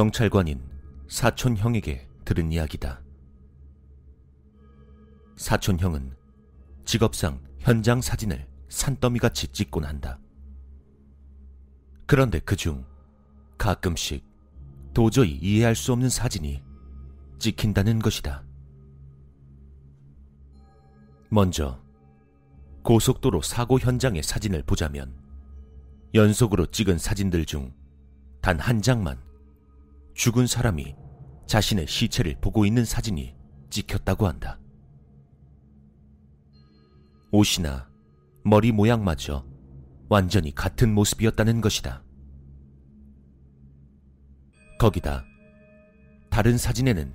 경찰관인 사촌형에게 들은 이야기다. 사촌형은 직업상 현장 사진을 산더미같이 찍곤 한다. 그런데 그 중 가끔씩 도저히 이해할 수 없는 사진이 찍힌다는 것이다. 먼저 고속도로 사고 현장의 사진을 보자면 연속으로 찍은 사진들 중 단 한 장만 죽은 사람이 자신의 시체를 보고 있는 사진이 찍혔다고 한다. 옷이나 머리 모양마저 완전히 같은 모습이었다는 것이다. 거기다 다른 사진에는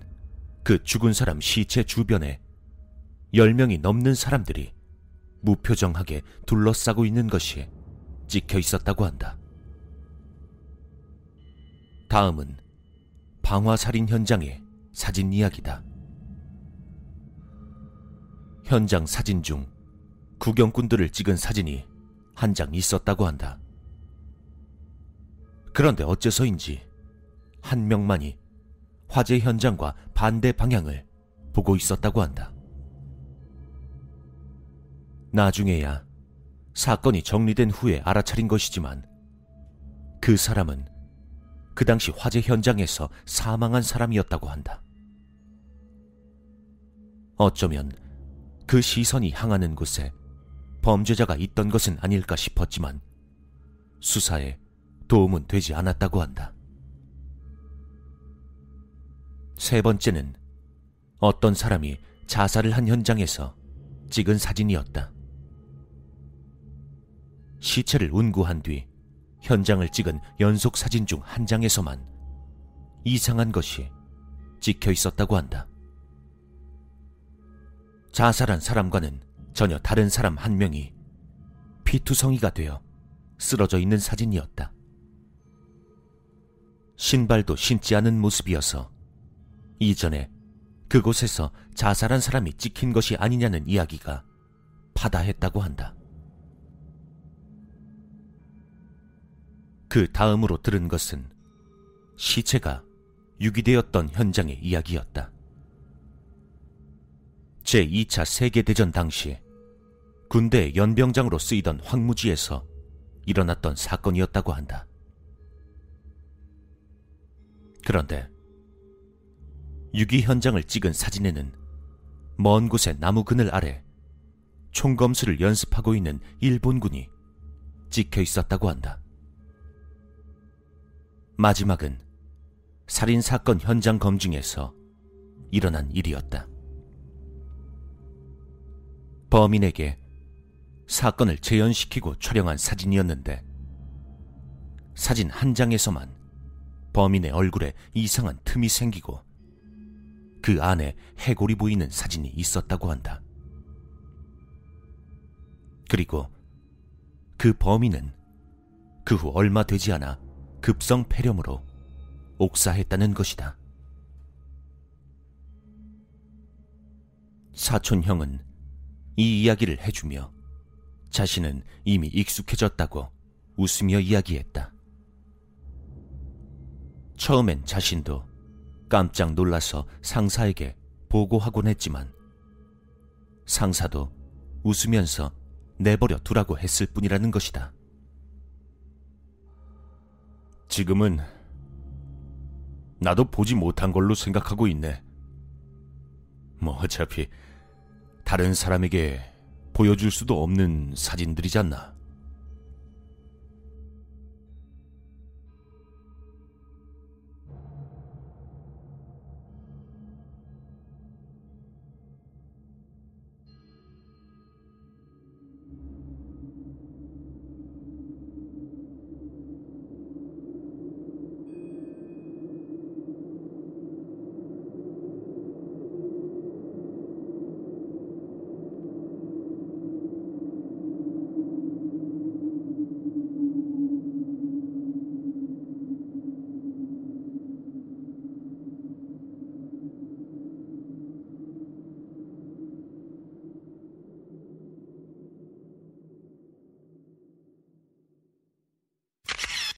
그 죽은 사람 시체 주변에 10명이 넘는 사람들이 무표정하게 둘러싸고 있는 것이 찍혀 있었다고 한다. 다음은 방화살인 현장의 사진 이야기다. 현장 사진 중 구경꾼들을 찍은 사진이 한 장 있었다고 한다. 그런데 어째서인지 한 명만이 화재 현장과 반대 방향을 보고 있었다고 한다. 나중에야 사건이 정리된 후에 알아차린 것이지만 그 사람은 그 당시 화재 현장에서 사망한 사람이었다고 한다. 어쩌면 그 시선이 향하는 곳에 범죄자가 있던 것은 아닐까 싶었지만 수사에 도움은 되지 않았다고 한다. 세 번째는 어떤 사람이 자살을 한 현장에서 찍은 사진이었다. 시체를 운구한 뒤 현장을 찍은 연속 사진 중 한 장에서만 이상한 것이 찍혀 있었다고 한다. 자살한 사람과는 전혀 다른 사람 한 명이 피투성이가 되어 쓰러져 있는 사진이었다. 신발도 신지 않은 모습이어서 이전에 그곳에서 자살한 사람이 찍힌 것이 아니냐는 이야기가 파다했다고 한다. 그 다음으로 들은 것은 시체가 유기되었던 현장의 이야기였다. 제2차 세계대전 당시 군대 연병장으로 쓰이던 황무지에서 일어났던 사건이었다고 한다. 그런데 유기 현장을 찍은 사진에는 먼 곳의 나무 그늘 아래 총검수를 연습하고 있는 일본군이 찍혀 있었다고 한다. 마지막은 살인사건 현장 검증에서 일어난 일이었다. 범인에게 사건을 재현시키고 촬영한 사진이었는데 사진 한 장에서만 범인의 얼굴에 이상한 틈이 생기고 그 안에 해골이 보이는 사진이 있었다고 한다. 그리고 그 범인은 그 후 얼마 되지 않아 급성 폐렴으로 옥사했다는 것이다. 사촌 형은 이 이야기를 해주며 자신은 이미 익숙해졌다고 웃으며 이야기했다. 처음엔 자신도 깜짝 놀라서 상사에게 보고하곤 했지만 상사도 웃으면서 내버려 두라고 했을 뿐이라는 것이다. 지금은 나도 보지 못한 걸로 생각하고 있네. 뭐 어차피 다른 사람에게 보여줄 수도 없는 사진들이잖나.